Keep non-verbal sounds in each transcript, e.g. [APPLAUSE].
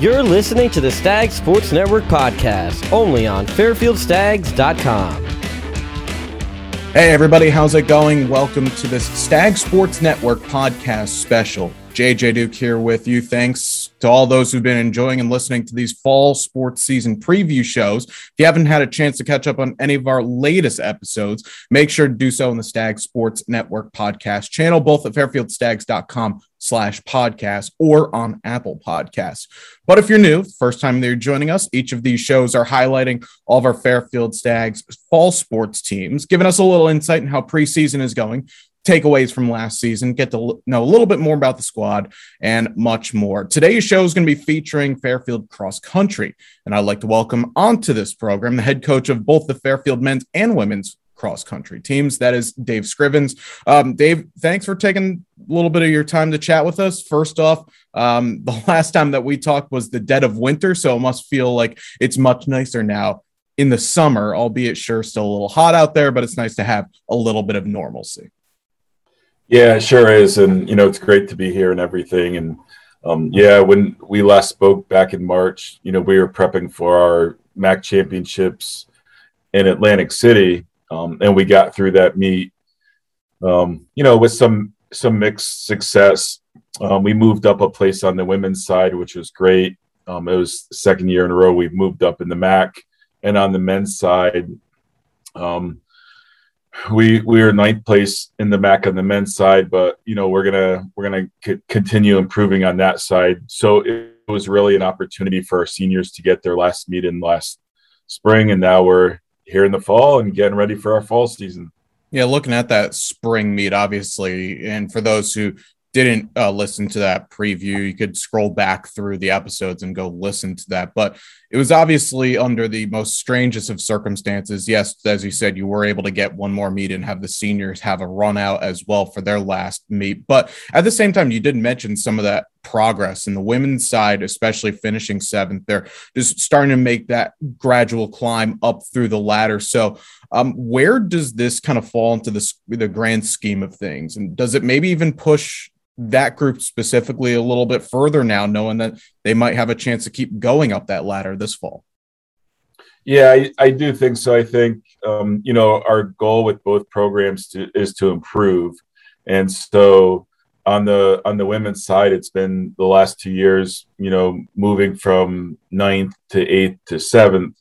You're listening to the Stag Sports Network podcast, only on FairfieldStags.com. Hey, everybody, how's it going? Welcome to this Stag Sports Network podcast special. JJ Duke here with you. Thanks to all those who've been enjoying and listening to these fall sports season preview shows. If you haven't had a chance to catch up on any of our latest episodes, make sure to do so in the Stag Sports Network podcast channel, both at fairfieldstags.com slash podcast or on Apple Podcasts. But if you're new, first time that you're joining us, each of these shows are highlighting all of our Fairfield Stags fall sports teams, giving us a little insight in how preseason is going, takeaways from last season, get to know a little bit more about the squad, and much more. Today's show is going to be featuring Fairfield Cross Country, and I'd like to welcome onto this program the head coach of both the Fairfield men's and women's cross country teams. That is Dave Scrivens. Um, Dave, thanks for taking a little bit of your time to chat with us. First off, um, [LAUGHS] the last time that we talked was the dead of winter, so it must feel like it's much nicer now in the summer, albeit sure still a little hot out there, but it's nice to have a little bit of normalcy. Yeah, it sure is. And, you know, it's great to be here and everything. And, um, yeah, when we last spoke back in March, you know, we were prepping for our MAC championships in Atlantic City. Um, and we got through that meet, um, you know, with some, some mixed success. Um, we moved up a place on the women's side, which was great. Um, it was second year in a row we've moved up in the MAC. And on the men's side, um, we we are ninth place in the MAC on the men's side, but you know we're gonna we're gonna c- continue improving on that side. So it was really an opportunity for our seniors to get their last meet in last spring, and now we're here in the fall and getting ready for our fall season. Yeah, looking at that spring meet, obviously, and for those who didn't uh, listen to that preview, you could scroll back through the episodes and go listen to that. But it was obviously under the most strangest of circumstances. Yes, as you said, you were able to get one more meet and have the seniors have a run out as well for their last meet. But at the same time, you did mention some of that progress in the women's side, especially finishing seventh. They're just starting to make that gradual climb up through the ladder. So, um, where does this kind of fall into the, the grand scheme of things? And does it maybe even push that group specifically a little bit further now, knowing that they might have a chance to keep going up that ladder this fall? Yeah, I, I do think so. I think um, you know our goal with both programs to, is to improve, and so on the on the women's side, it's been the last two years, you know, moving from ninth to eighth to seventh,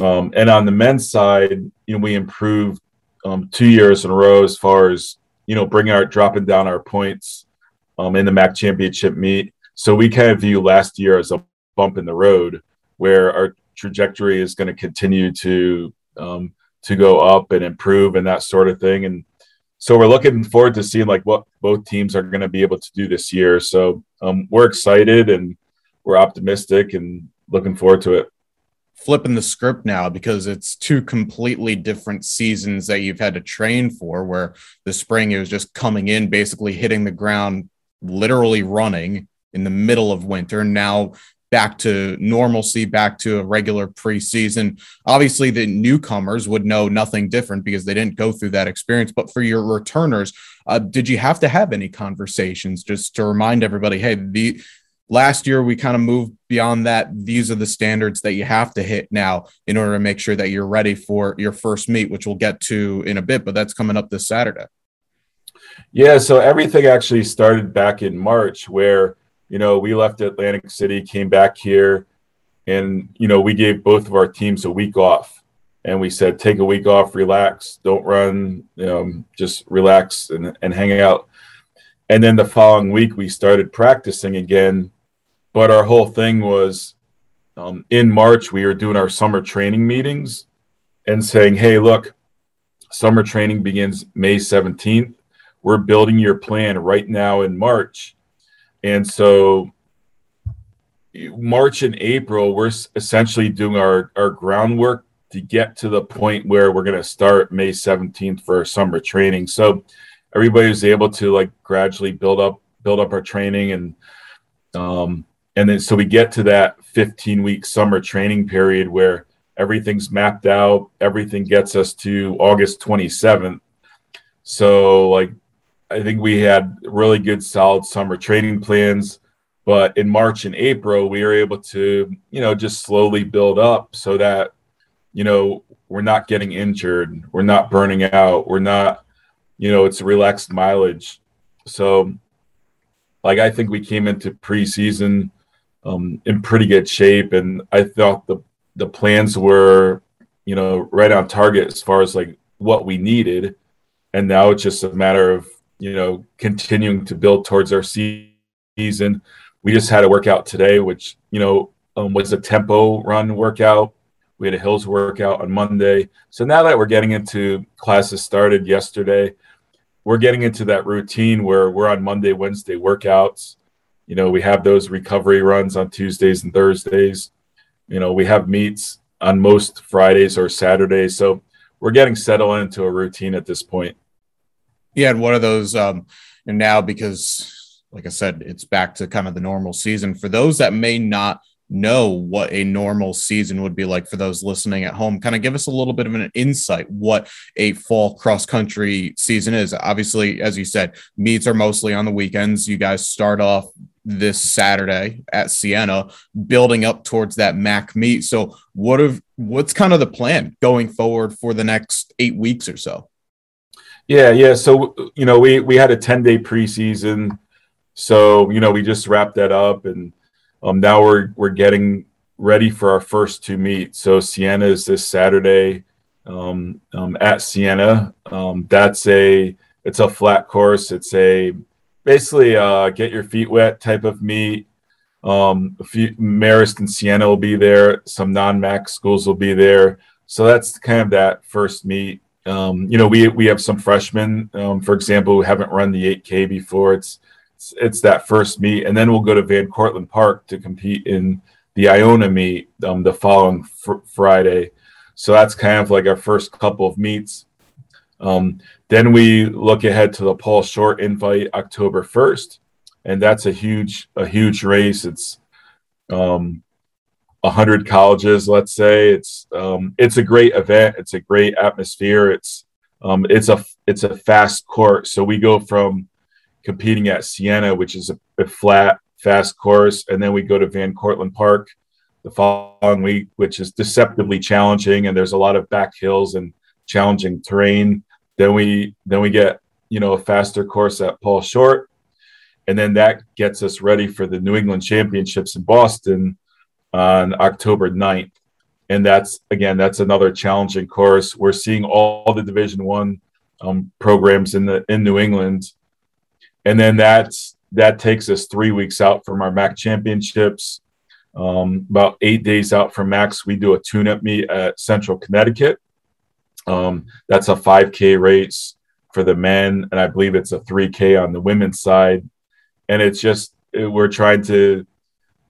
um, and on the men's side, you know, we improved um, two years in a row as far as you know, bringing our dropping down our points um, in the MAC championship meet. So we kind of view last year as a bump in the road, where our trajectory is going to continue to um, to go up and improve and that sort of thing. And so we're looking forward to seeing like what both teams are going to be able to do this year. So um, we're excited and we're optimistic and looking forward to it flipping the script now because it's two completely different seasons that you've had to train for where the spring it was just coming in basically hitting the ground literally running in the middle of winter. Now back to normalcy back to a regular preseason. Obviously the newcomers would know nothing different because they didn't go through that experience. But for your returners uh, did you have to have any conversations just to remind everybody hey the last year we kind of moved beyond that. These are the standards that you have to hit now in order to make sure that you're ready for your first meet which we'll get to in a bit but that's coming up this saturday yeah so everything actually started back in march where you know we left atlantic city came back here and you know we gave both of our teams a week off and we said take a week off relax don't run you know, just relax and, and hang out and then the following week we started practicing again but our whole thing was um, in March, we were doing our summer training meetings and saying, hey, look, summer training begins May 17th. We're building your plan right now in March. And so, March and April, we're essentially doing our, our groundwork to get to the point where we're going to start May 17th for our summer training. So, everybody was able to like gradually build up build up our training and um, and then so we get to that 15 week summer training period where everything's mapped out everything gets us to august 27th so like i think we had really good solid summer training plans But in March and April, we were able to, you know, just slowly build up so that, you know, we're not getting injured, we're not burning out, we're not, you know, it's relaxed mileage. So, like, I think we came into preseason um, in pretty good shape, and I thought the the plans were, you know, right on target as far as like what we needed, and now it's just a matter of you know continuing to build towards our season we just had a workout today, which you know um, was a tempo run workout. We had a hills workout on Monday. So now that we're getting into classes started yesterday, we're getting into that routine where we're on Monday, Wednesday workouts. You know, we have those recovery runs on Tuesdays and Thursdays. You know, we have meets on most Fridays or Saturdays. So we're getting settled into a routine at this point. Yeah, and one of those um and now because like I said, it's back to kind of the normal season. For those that may not know what a normal season would be like for those listening at home, kind of give us a little bit of an insight what a fall cross country season is. Obviously, as you said, meets are mostly on the weekends. You guys start off this Saturday at Siena, building up towards that MAC meet. So, what have what's kind of the plan going forward for the next eight weeks or so? Yeah, yeah. So you know, we we had a ten day preseason so you know, we just wrapped that up, and um, now we're we're getting ready for our first two meets. So Siena is this Saturday um, um, at Siena. Um, that's a it's a flat course. It's a basically uh, get your feet wet type of meet. Um, a few Marist and Siena will be there. Some non-MAC schools will be there. So that's kind of that first meet. Um, you know, we we have some freshmen, um, for example, who haven't run the 8K before. It's it's, it's that first meet, and then we'll go to Van Cortlandt Park to compete in the Iona meet um, the following fr- Friday. So that's kind of like our first couple of meets. Um, then we look ahead to the Paul Short invite October 1st, and that's a huge a huge race. It's um, 100 colleges, let's say. It's um, it's a great event. It's a great atmosphere. It's um, it's a it's a fast course So we go from competing at Siena, which is a, a flat, fast course, and then we go to Van Cortlandt Park the following week, which is deceptively challenging, and there's a lot of back hills and challenging terrain. Then we then we get you know a faster course at Paul Short, and then that gets us ready for the New England Championships in Boston on October 9th. And that's again, that's another challenging course. We're seeing all the Division One um, programs in the in New England and then that's that takes us three weeks out from our MAC championships. Um, about eight days out from MACs, we do a tune-up meet at Central Connecticut. Um, that's a 5K race for the men, and I believe it's a 3K on the women's side. And it's just we're trying to,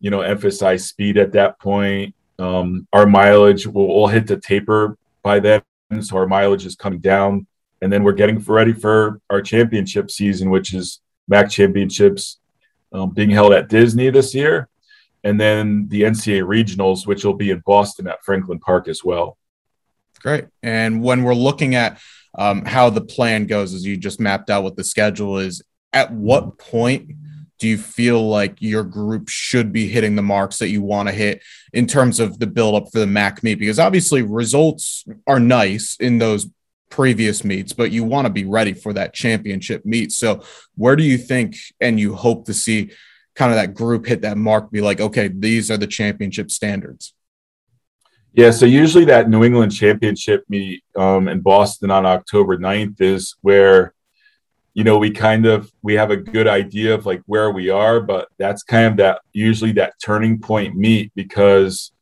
you know, emphasize speed at that point. Um, our mileage will we'll hit the taper by then, so our mileage is coming down, and then we're getting ready for our championship season, which is MAC championships um, being held at Disney this year, and then the NCAA regionals, which will be in Boston at Franklin Park as well. Great. And when we're looking at um, how the plan goes, as you just mapped out what the schedule is, at what point do you feel like your group should be hitting the marks that you want to hit in terms of the build up for the MAC meet? Because obviously results are nice in those previous meets, but you want to be ready for that championship meet. So, where do you think and you hope to see kind of that group hit that mark, be like, okay, these are the championship standards? Yeah, so usually that New England championship meet um, in Boston on October 9th is where you know we kind of we have a good idea of like where we are but that's kind of that usually that turning point meet because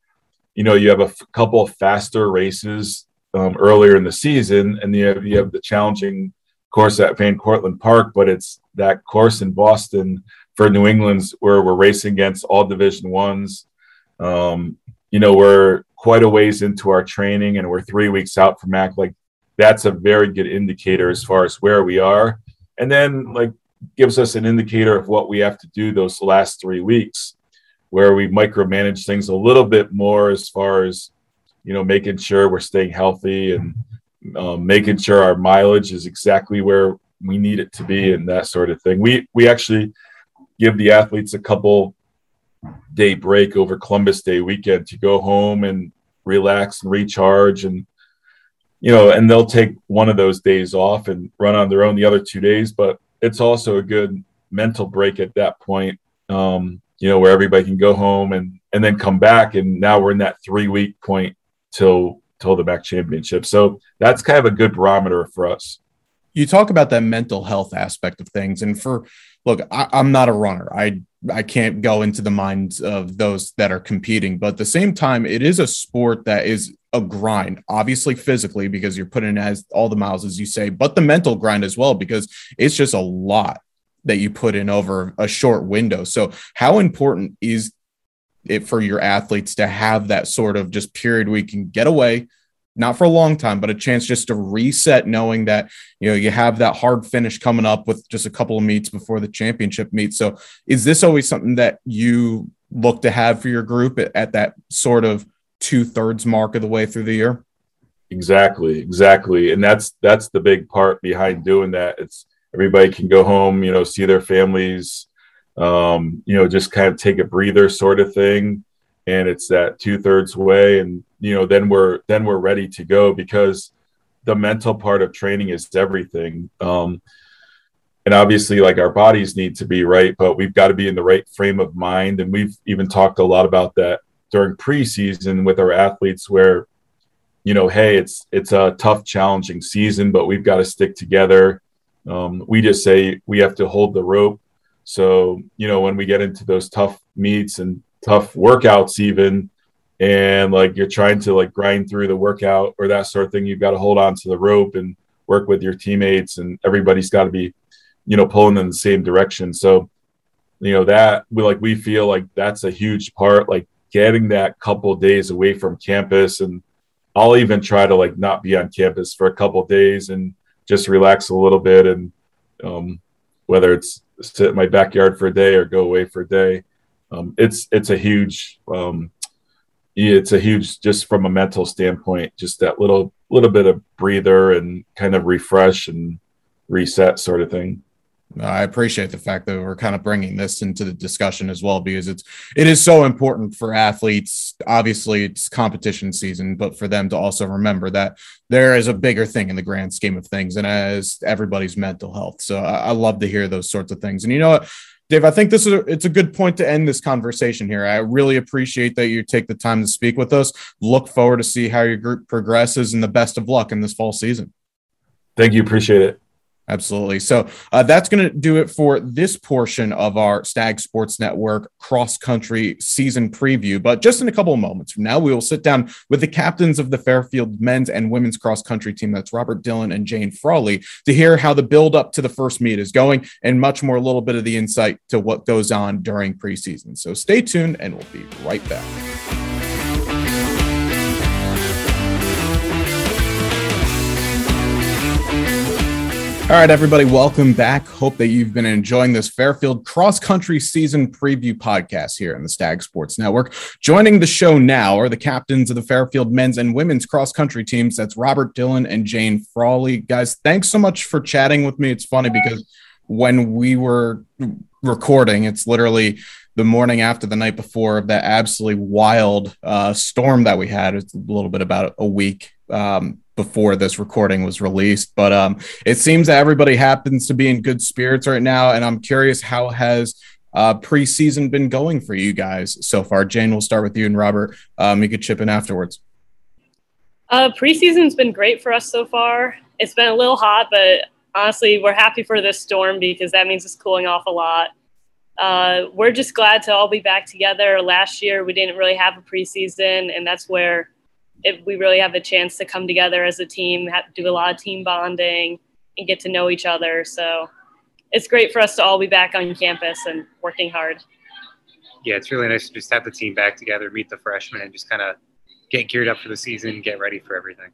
you know you have a f- couple of faster races um, earlier in the season, and you have, you have the challenging course at Van Cortlandt Park, but it's that course in Boston for New England's where we're racing against all Division ones. Um, you know, we're quite a ways into our training, and we're three weeks out from MAC. Like that's a very good indicator as far as where we are, and then like gives us an indicator of what we have to do those last three weeks, where we micromanage things a little bit more as far as you know, making sure we're staying healthy and um, making sure our mileage is exactly where we need it to be and that sort of thing. We we actually give the athletes a couple day break over Columbus Day weekend to go home and relax and recharge and you know and they'll take one of those days off and run on their own the other two days but it's also a good mental break at that point um, you know where everybody can go home and and then come back and now we're in that three week point till till the MAC championship. So that's kind of a good barometer for us. You talk about that mental health aspect of things and for look I, i'm not a runner. I I can't go into the minds of those that are competing, but at the same time, it is a sport that is a grind, obviously physically, because you're putting as all the miles as you say, but the mental grind as well, because it's just a lot that you put in over a short window. So, how important is it for your athletes to have that sort of just period where you can get away, not for a long time, but a chance just to reset, knowing that you know you have that hard finish coming up with just a couple of meets before the championship meet. So, is this always something that you look to have for your group at, at that sort of two thirds mark of the way through the year? Exactly, exactly, and that's that's the big part behind doing that. It's everybody can go home, you know, see their families, um, you know, just kind of take a breather, sort of thing. And it's that two thirds way. And you know then we're then we're ready to go because the mental part of training is everything. Um, and obviously like our bodies need to be right but we've got to be in the right frame of mind. And we've even talked a lot about that during preseason with our athletes where you know hey it's it's a tough challenging season but we've got to stick together. Um, we just say we have to hold the rope. So you know when we get into those tough meets and tough workouts even and like you're trying to like grind through the workout or that sort of thing you've got to hold on to the rope and work with your teammates and everybody's got to be you know pulling in the same direction. So you know that we like we feel like that's a huge part like getting that couple days away from campus. And i'll even try to like not be on campus for a couple days and just relax a little bit and um, whether it's sit in my backyard for a day or go away for a day. Um, it's it's a huge um, it's a huge just from a mental standpoint just that little little bit of breather and kind of refresh and reset sort of thing Uh, I appreciate the fact that we're kind of bringing this into the discussion as well because it's it is so important for athletes. Obviously, it's competition season, but for them to also remember that there is a bigger thing in the grand scheme of things, and as everybody's mental health. So I, I love to hear those sorts of things. And you know what? Dave, I think this is a, it's a good point to end this conversation here. I really appreciate that you take the time to speak with us. Look forward to see how your group progresses, and the best of luck in this fall season. Thank you. Appreciate it. Absolutely. So uh, that's going to do it for this portion of our Stag Sports Network cross country season preview. But just in a couple of moments from now, we will sit down with the captains of the Fairfield men's and women's cross country team. That's Robert Dillon and Jane Frawley to hear how the build up to the first meet is going and much more, a little bit of the insight to what goes on during preseason. So stay tuned and we'll be right back. All right, everybody, welcome back. Hope that you've been enjoying this Fairfield cross country season preview podcast here on the Stag Sports Network. Joining the show now are the captains of the Fairfield men's and women's cross country teams. That's Robert Dillon and Jane Frawley. Guys, thanks so much for chatting with me. It's funny because when we were recording, it's literally the morning after the night before of that absolutely wild uh, storm that we had. It's a little bit about a week um, before this recording was released. But um, it seems that everybody happens to be in good spirits right now, and I'm curious how has uh, preseason been going for you guys so far? Jane, we'll start with you, and Robert, um, you could chip in afterwards. Uh, preseason's been great for us so far. It's been a little hot, but honestly, we're happy for this storm because that means it's cooling off a lot. Uh, we're just glad to all be back together. Last year, we didn't really have a preseason, and that's where it, we really have a chance to come together as a team, have, do a lot of team bonding, and get to know each other. So it's great for us to all be back on campus and working hard. Yeah, it's really nice to just have the team back together, meet the freshmen, and just kind of get geared up for the season, get ready for everything.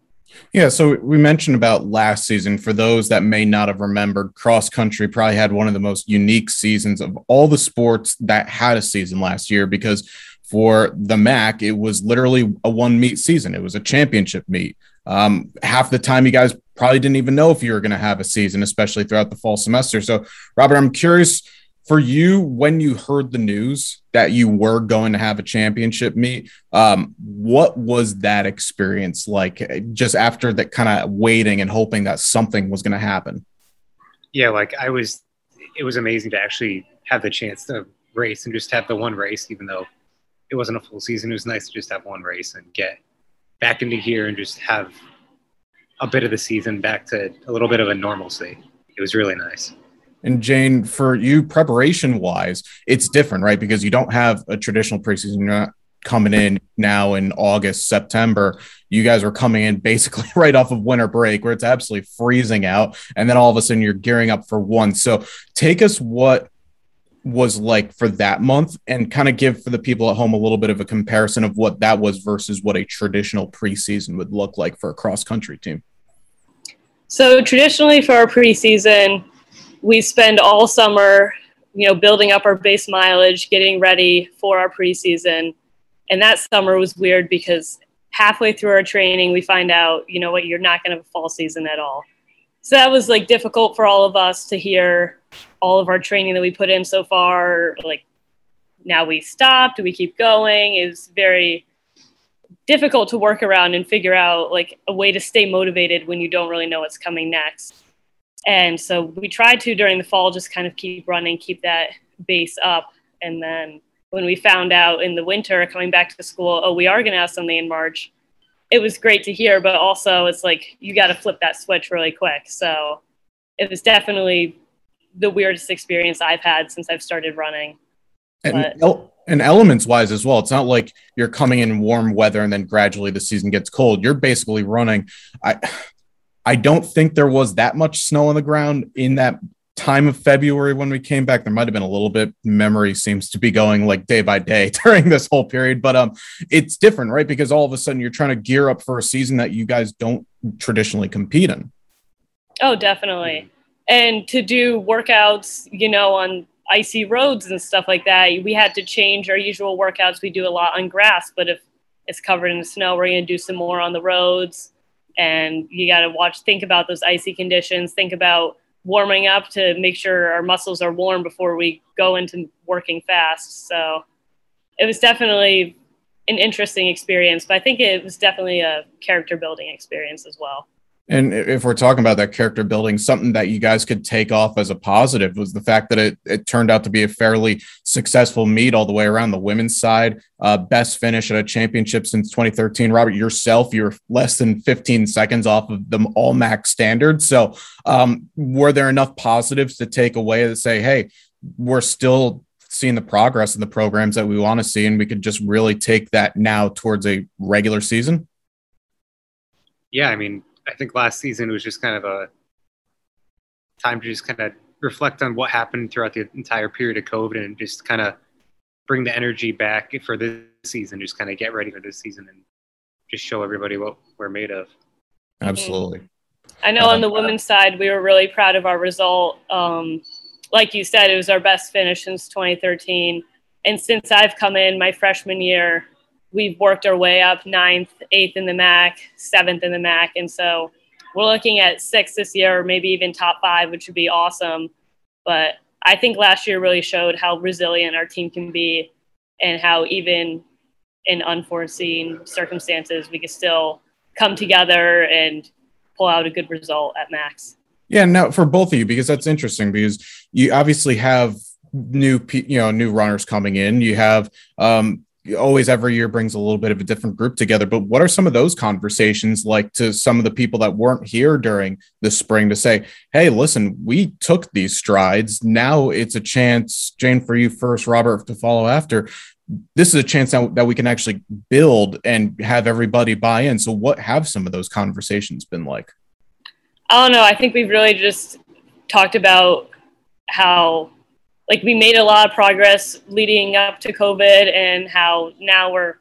Yeah, so we mentioned about last season. For those that may not have remembered, cross country probably had one of the most unique seasons of all the sports that had a season last year because for the MAC, it was literally a one meet season. It was a championship meet. Um, half the time, you guys probably didn't even know if you were going to have a season, especially throughout the fall semester. So, Robert, I'm curious for you, when you heard the news that you were going to have a championship meet, um, what was that experience like? Just after that, kind of waiting and hoping that something was going to happen. Yeah, like I was. It was amazing to actually have the chance to race and just have the one race, even though it wasn't a full season. It was nice to just have one race and get back into here and just have a bit of the season back to a little bit of a normalcy. It was really nice. And Jane, for you, preparation wise, it's different, right? Because you don't have a traditional preseason. You're not coming in now in August, September. You guys are coming in basically [LAUGHS] right off of winter break where it's absolutely freezing out. And then all of a sudden you're gearing up for one. So take us what was like for that month and kind of give for the people at home a little bit of a comparison of what that was versus what a traditional preseason would look like for a cross country team. So traditionally for our preseason, we spend all summer, you know, building up our base mileage, getting ready for our preseason. And that summer was weird because halfway through our training, we find out, you know what, you're not going to have a fall season at all. So that was like difficult for all of us to hear all of our training that we put in so far. Like now we stopped, do we keep going? is very difficult to work around and figure out like a way to stay motivated when you don't really know what's coming next. And so we tried to during the fall just kind of keep running, keep that base up. And then when we found out in the winter coming back to school, oh, we are going to have something in March, it was great to hear. But also, it's like you got to flip that switch really quick. So it was definitely the weirdest experience I've had since I've started running. And, el- and elements wise as well, it's not like you're coming in warm weather and then gradually the season gets cold. You're basically running. I I don't think there was that much snow on the ground in that time of February when we came back. There might have been a little bit. Memory seems to be going like day by day [LAUGHS] during this whole period, but um, it's different, right? Because all of a sudden you're trying to gear up for a season that you guys don't traditionally compete in. Oh, definitely. And to do workouts, you know, on icy roads and stuff like that, we had to change our usual workouts. We do a lot on grass, but if it's covered in snow, we're going to do some more on the roads and you got to watch think about those icy conditions think about warming up to make sure our muscles are warm before we go into working fast. So it was definitely an interesting experience but i think it was definitely a character building experience as well and if we're talking about that character building, something that you guys could take off as a positive was the fact that it, it turned out to be a fairly successful meet all the way around the women's side. Uh, best finish at a championship since 2013. Robert, yourself, you're less than 15 seconds off of the all max standard. So, um, were there enough positives to take away to say, hey, we're still seeing the progress in the programs that we want to see, and we could just really take that now towards a regular season? Yeah, I mean, I think last season was just kind of a time to just kind of reflect on what happened throughout the entire period of COVID and just kind of bring the energy back for this season. Just kind of get ready for this season and just show everybody what we're made of. Absolutely. I know on the women's side, we were really proud of our result. Um, like you said, it was our best finish since 2013. And since I've come in my freshman year, we've worked our way up ninth, eighth in the MAC, seventh in the MAC. And so we're looking at six this year, or maybe even top five, which would be awesome. But I think last year really showed how resilient our team can be and how even in unforeseen circumstances, we can still come together and pull out a good result at MACs. Yeah, now for both of you, because that's interesting because you obviously have new you know new runners coming in you have um always every year brings a little bit of a different group together but what are some of those conversations like to some of the people that weren't here during the spring to say hey listen we took these strides. Now it's a chance jane for you first robert to follow after. This is a chance that, that we can actually build and have everybody buy in. So what have some of those conversations been like? I don't know. I think we've really just talked about how like we made a lot of progress leading up to COVID and how now we're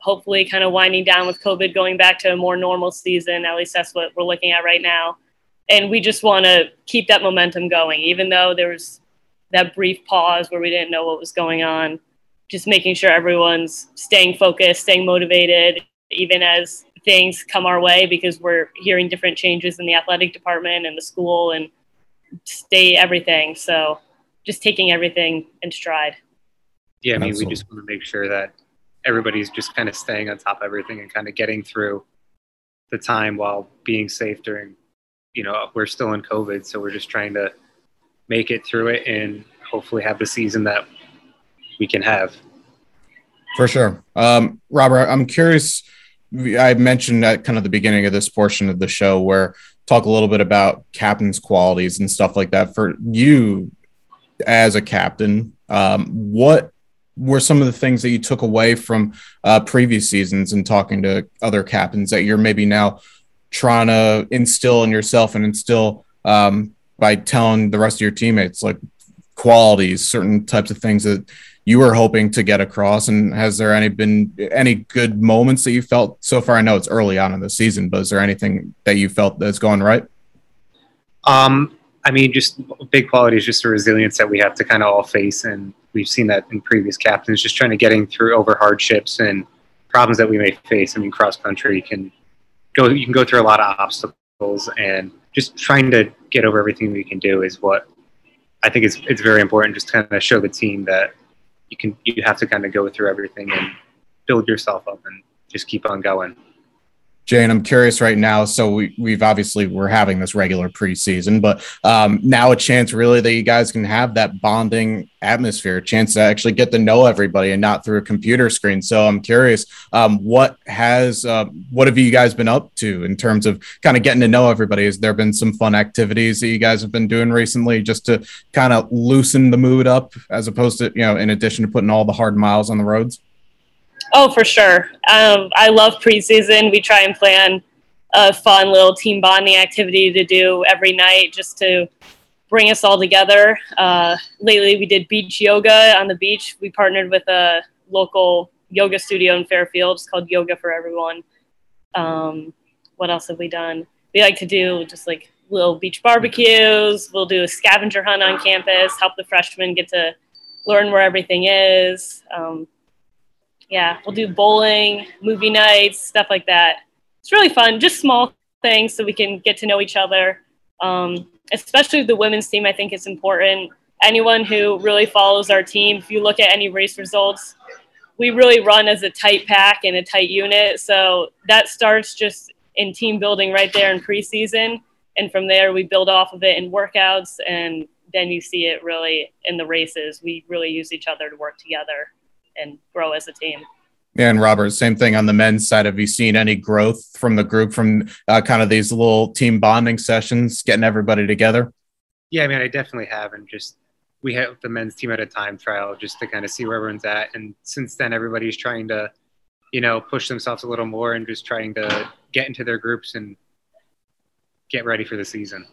hopefully kind of winding down with COVID, going back to a more normal season. At least that's what we're looking at right now. And we just want to keep that momentum going, even though there was that brief pause where we didn't know what was going on. Just making sure everyone's staying focused, staying motivated, even as things come our way, because we're hearing different changes in the athletic department and the school and state everything. So just taking everything in stride. Yeah, I mean, Absolutely. we just want to make sure that everybody's just kind of staying on top of everything and kind of getting through the time while being safe during, you know, we're still in COVID, so we're just trying to make it through it and hopefully have the season that we can have. For sure. Um, Robert, I'm curious. I mentioned at kind of the beginning of this portion of the show where talk a little bit about captain's qualities and stuff like that. For you as a captain, um, what were some of the things that you took away from uh, previous seasons and talking to other captains that you're maybe now trying to instill in yourself and instill um, by telling the rest of your teammates like qualities, certain types of things that you were hoping to get across? And has there any been any good moments that you felt so far? I know it's early on in the season, but is there anything that you felt that's going right? Um, I mean, just big quality is just the resilience that we have to kind of all face, and we've seen that in previous captains. Just trying to getting through over hardships and problems that we may face. I mean, cross country can go. You can go through a lot of obstacles, and just trying to get over everything we can do is what I think it's it's very important. Just kind of show the team that you can you have to kind of go through everything and build yourself up and just keep on going. Jane, I'm curious right now. So we, we've obviously we're having this regular preseason, but um, now a chance really that you guys can have that bonding atmosphere, a chance to actually get to know everybody and not through a computer screen. So I'm curious, um, what has uh, what have you guys been up to in terms of kind of getting to know everybody? Has there been some fun activities that you guys have been doing recently just to kind of loosen the mood up, as opposed to you know, in addition to putting all the hard miles on the roads? Oh, for sure. Um, I love preseason. We try and plan a fun little team bonding activity to do every night just to bring us all together. Uh, lately, we did beach yoga on the beach. We partnered with a local yoga studio in Fairfield. It's called Yoga for Everyone. Um, what else have we done? We like to do just like little beach barbecues. We'll do a scavenger hunt on campus, help the freshmen get to learn where everything is. Um, yeah, we'll do bowling, movie nights, stuff like that. It's really fun, just small things so we can get to know each other. Um, especially the women's team, I think it's important. Anyone who really follows our team, if you look at any race results, we really run as a tight pack and a tight unit. So that starts just in team building right there in preseason. And from there, we build off of it in workouts. And then you see it really in the races. We really use each other to work together and grow as a team. Yeah, and Robert, same thing on the men's side. Have you seen any growth from the group from uh, kind of these little team bonding sessions, getting everybody together? Yeah, I mean, I definitely have, and just we have the men's team at a time trial just to kind of see where everyone's at. And since then, everybody's trying to, you know, push themselves a little more and just trying to get into their groups and get ready for the season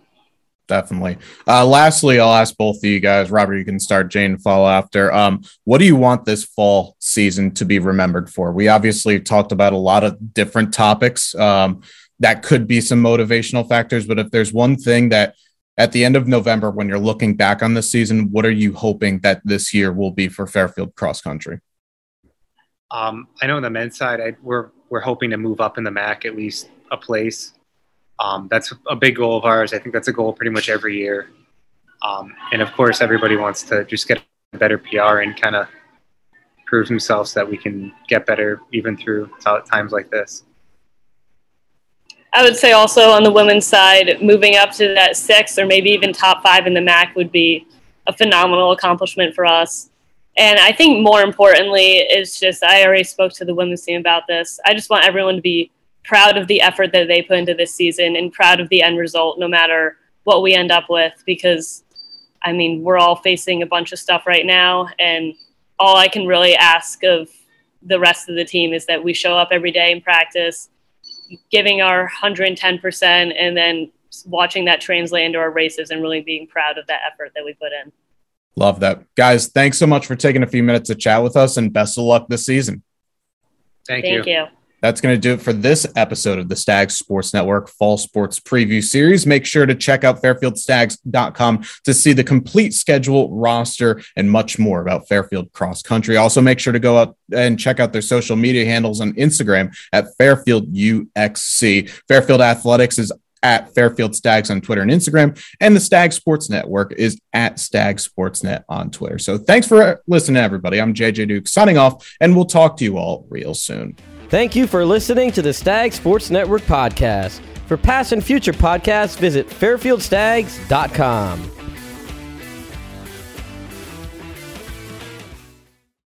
definitely. Uh, lastly, I'll ask both of you guys. Robert, you can start. Jane, follow after. Um, what do you want this fall season to be remembered for? We obviously talked about a lot of different topics. Um, that could be some motivational factors, but if there's one thing that at the end of November, when you're looking back on the season, what are you hoping that this year will be for Fairfield cross country? Um, I know on the men's side, I, we're we're hoping to move up in the MAC at least a place. Um, that's a big goal of ours. I think that's a goal pretty much every year. Um, and of course, everybody wants to just get a better PR and kind of prove themselves that we can get better even through times like this. I would say also on the women's side, moving up to that six or maybe even top five in the MAC would be a phenomenal accomplishment for us. And I think more importantly, it's just I already spoke to the women's team about this. I just want everyone to be proud of the effort that they put into this season and proud of the end result, no matter what we end up with. Because, I mean, we're all facing a bunch of stuff right now, and all I can really ask of the rest of the team is that we show up every day in practice, giving our 110%, and then watching that translate into our races and really being proud of that effort that we put in. Love that. Guys, thanks so much for taking a few minutes to chat with us and best of luck this season. Thank, Thank you. you. That's going to do it for this episode of the Stags Sports Network Fall Sports Preview Series. Make sure to check out fairfieldstags.com to see the complete schedule, roster, and much more about Fairfield Cross Country. Also, make sure to go out and check out their social media handles on Instagram at Fairfield UXC. Fairfield Athletics is at Fairfield Stags on Twitter and Instagram, and the Stag Sports Network is at Stag Sportsnet on Twitter. So thanks for listening, everybody. I'm JJ Duke signing off, and we'll talk to you all real soon. Thank you for listening to the Stag Sports Network podcast. For past and future podcasts, visit fairfieldstags.com.